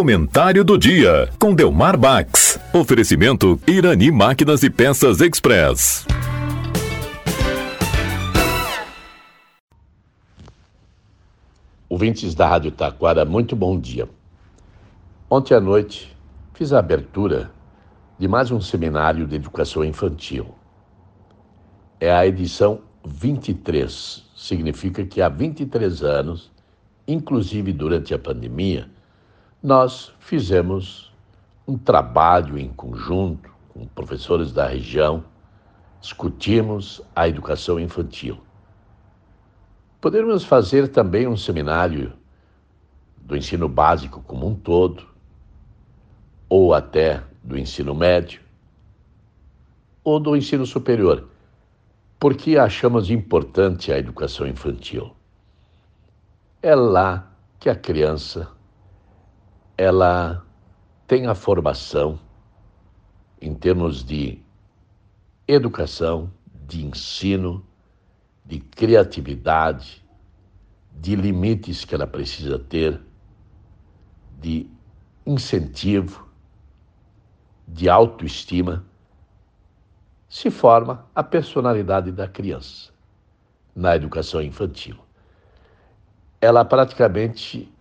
Comentário do dia com Delmar Bax. Oferecimento Irani Máquinas e Peças Express. Ouvintes da Rádio Taquara, muito bom dia. Ontem à noite fiz a abertura de mais um seminário de educação infantil. É a edição 23. Significa que há 23 anos, inclusive durante a pandemia, nós fizemos um trabalho em conjunto com professores da região, discutimos a educação infantil. Poderíamos fazer também um seminário do ensino básico como um todo, ou até do ensino médio, ou do ensino superior. Porque achamos importante a educação infantil? É lá que a criança ela tem a formação em termos de educação, de ensino, de criatividade, de limites que ela precisa ter, de incentivo, de autoestima, se forma a personalidade da criança na educação infantil. Ela praticamente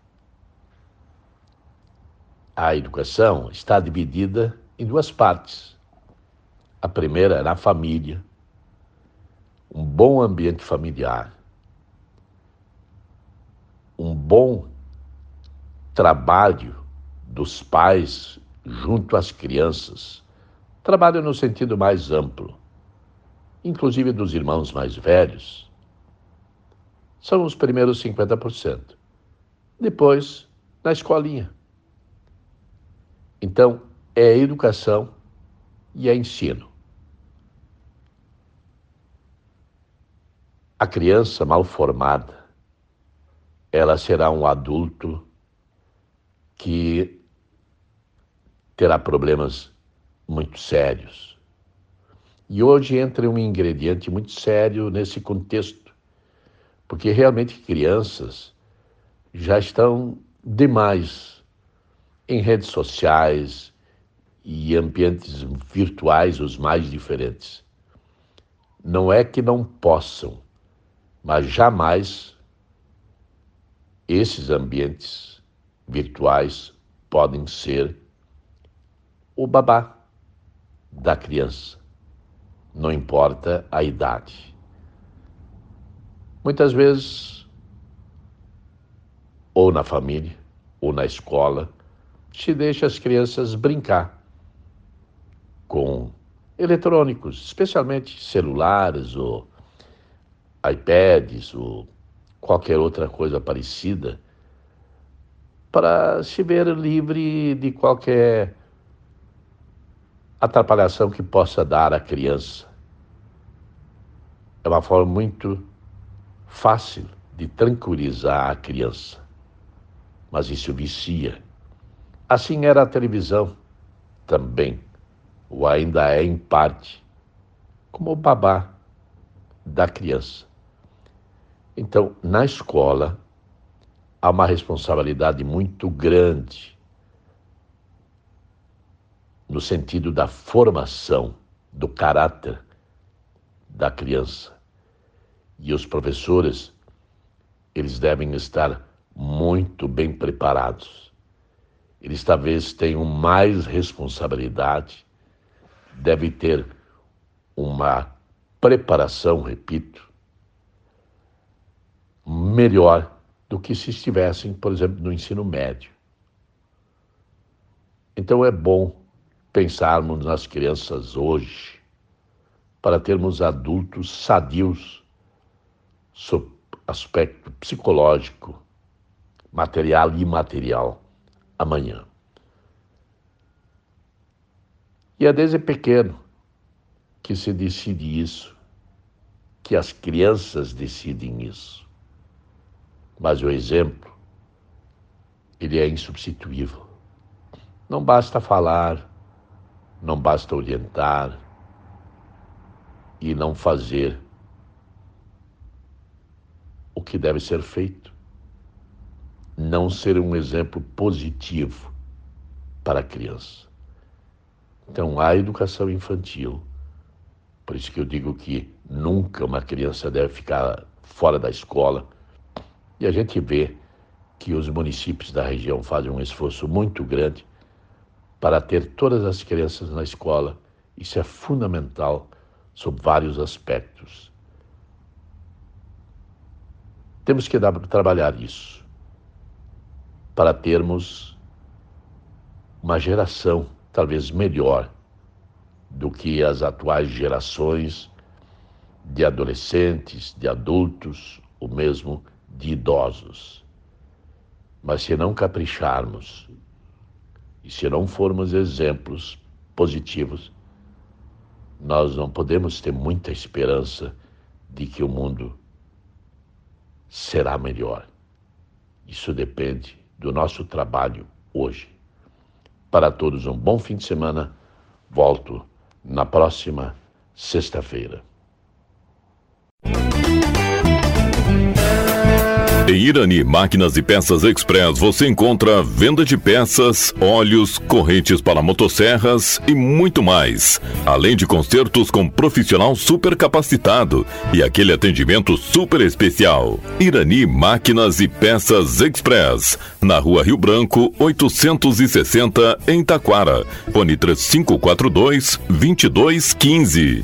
a educação está dividida em duas partes. A primeira é na família, um bom ambiente familiar, um bom trabalho dos pais junto às crianças, trabalho no sentido mais amplo, inclusive dos irmãos mais velhos, são os primeiros 50%. Depois, na escolinha então, é educação e é ensino. A criança mal formada, ela será um adulto que terá problemas muito sérios. E hoje entra um ingrediente muito sério nesse contexto, porque realmente crianças já estão demais em redes sociais e ambientes virtuais os mais diferentes. Não é que não possam, mas jamais esses ambientes virtuais podem ser o babá da criança, não importa a idade. Muitas vezes, ou na família, ou na escola, se deixa as crianças brincar com eletrônicos, especialmente celulares ou iPads ou qualquer outra coisa parecida, para se ver livre de qualquer atrapalhação que possa dar à criança. É uma forma muito fácil de tranquilizar a criança, mas isso vicia Assim era a televisão também, ou ainda é em parte, como o babá da criança. Então, na escola, há uma responsabilidade muito grande no sentido da formação do caráter da criança. E os professores, eles devem estar muito bem preparados eles talvez tenham mais responsabilidade, devem ter uma preparação, repito, melhor do que se estivessem, por exemplo, no ensino médio. Então é bom pensarmos nas crianças hoje para termos adultos sadios sob aspecto psicológico, material e imaterial amanhã. E é desde pequeno que se decide isso, que as crianças decidem isso. Mas o exemplo, ele é insubstituível. Não basta falar, não basta orientar e não fazer o que deve ser feito não ser um exemplo positivo para a criança. Então, a educação infantil, por isso que eu digo que nunca uma criança deve ficar fora da escola. E a gente vê que os municípios da região fazem um esforço muito grande para ter todas as crianças na escola. Isso é fundamental sob vários aspectos. Temos que dar, trabalhar isso para termos uma geração talvez melhor do que as atuais gerações de adolescentes, de adultos, ou mesmo de idosos. Mas se não capricharmos e se não formos exemplos positivos, nós não podemos ter muita esperança de que o mundo será melhor. Isso depende do nosso trabalho hoje. Para todos, um bom fim de semana. Volto na próxima sexta-feira. Em Irani Máquinas e Peças Express você encontra venda de peças, óleos, correntes para motosserras e muito mais. Além de consertos com profissional super capacitado e aquele atendimento super especial. Irani Máquinas e Peças Express, na Rua Rio Branco, 860 em Taquara. Fone 3542 2215.